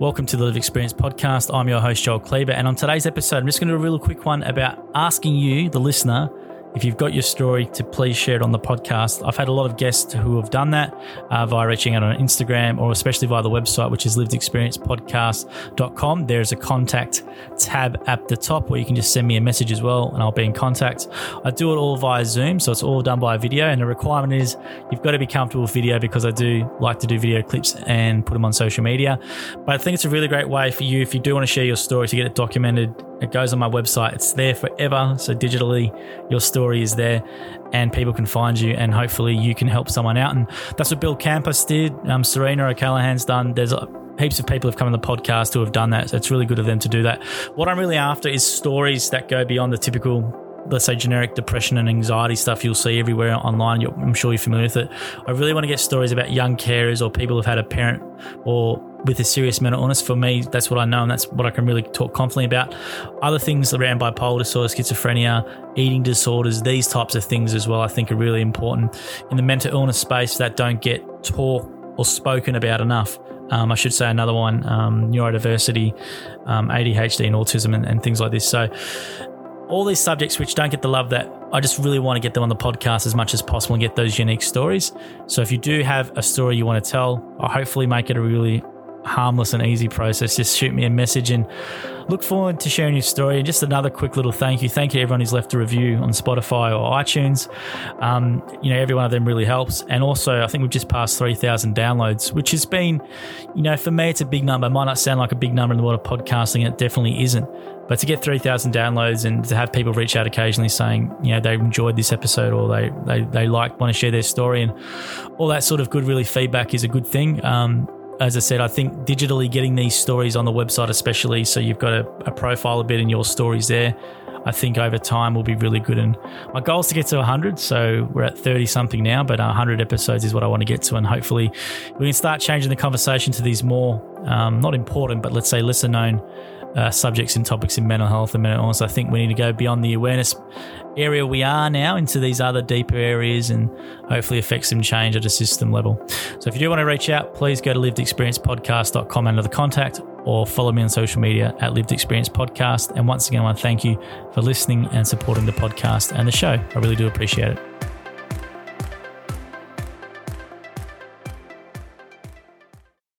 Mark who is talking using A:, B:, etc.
A: Welcome to the Lived Experience podcast. I'm your host, Joel Kleber. And on today's episode, I'm just going to do a real quick one about asking you, the listener, if you've got your story, to please share it on the podcast. I've had a lot of guests who have done that uh, via reaching out on Instagram or especially via the website, which is livedexperiencepodcast.com. There's a contact tab at the top where you can just send me a message as well and I'll be in contact. I do it all via Zoom, so it's all done by video. And the requirement is you've got to be comfortable with video because I do like to do video clips and put them on social media. But I think it's a really great way for you if you do want to share your story to get it documented it goes on my website. It's there forever. So digitally, your story is there and people can find you and hopefully you can help someone out. And that's what Bill Campus did. Um, Serena O'Callaghan's done. There's heaps of people have come on the podcast who have done that. So it's really good of them to do that. What I'm really after is stories that go beyond the typical let's say generic depression and anxiety stuff you'll see everywhere online. I'm sure you're familiar with it. I really want to get stories about young carers or people who've had a parent or with a serious mental illness. For me, that's what I know and that's what I can really talk confidently about. Other things around bipolar disorder, schizophrenia, eating disorders, these types of things as well, I think are really important in the mental illness space that don't get talked or spoken about enough. Um, I should say another one, um, neurodiversity, um, ADHD, and autism, and, and, things like this. So, all these subjects which don't get the love that I just really want to get them on the podcast as much as possible and get those unique stories. So if you do have a story you want to tell, I'll hopefully make it a really harmless and easy process. Just shoot me a message and look forward to sharing your story. And just another quick little thank you. Thank you everyone who's left a review on Spotify or iTunes. Um, you know, every one of them really helps. And also, I think we've just passed 3,000 downloads, which has been, you know, for me, it's a big number. It might not sound like a big number in the world of podcasting, it definitely isn't. But to get 3,000 downloads and to have people reach out occasionally saying, you know, they enjoyed this episode or they, they, they like, want to share their story and all that sort of good, really feedback is a good thing. Um, as I said, I think digitally getting these stories on the website, especially so you've got a, a profile a bit in your stories there, I think over time will be really good. And my goal is to get to 100. So we're at 30 something now, but 100 episodes is what I want to get to. And hopefully we can start changing the conversation to these more, um, not important, but let's say lesser known uh, subjects and topics in mental health and mental illness. I think we need to go beyond the awareness area we are now into these other deeper areas and hopefully affect some change at a system level. So if you do want to reach out, please go to livedexperiencepodcast.com under the contact or follow me on social media at Lived Experience Podcast. And once again, I want to thank you for listening and supporting the podcast and the show. I really do appreciate it.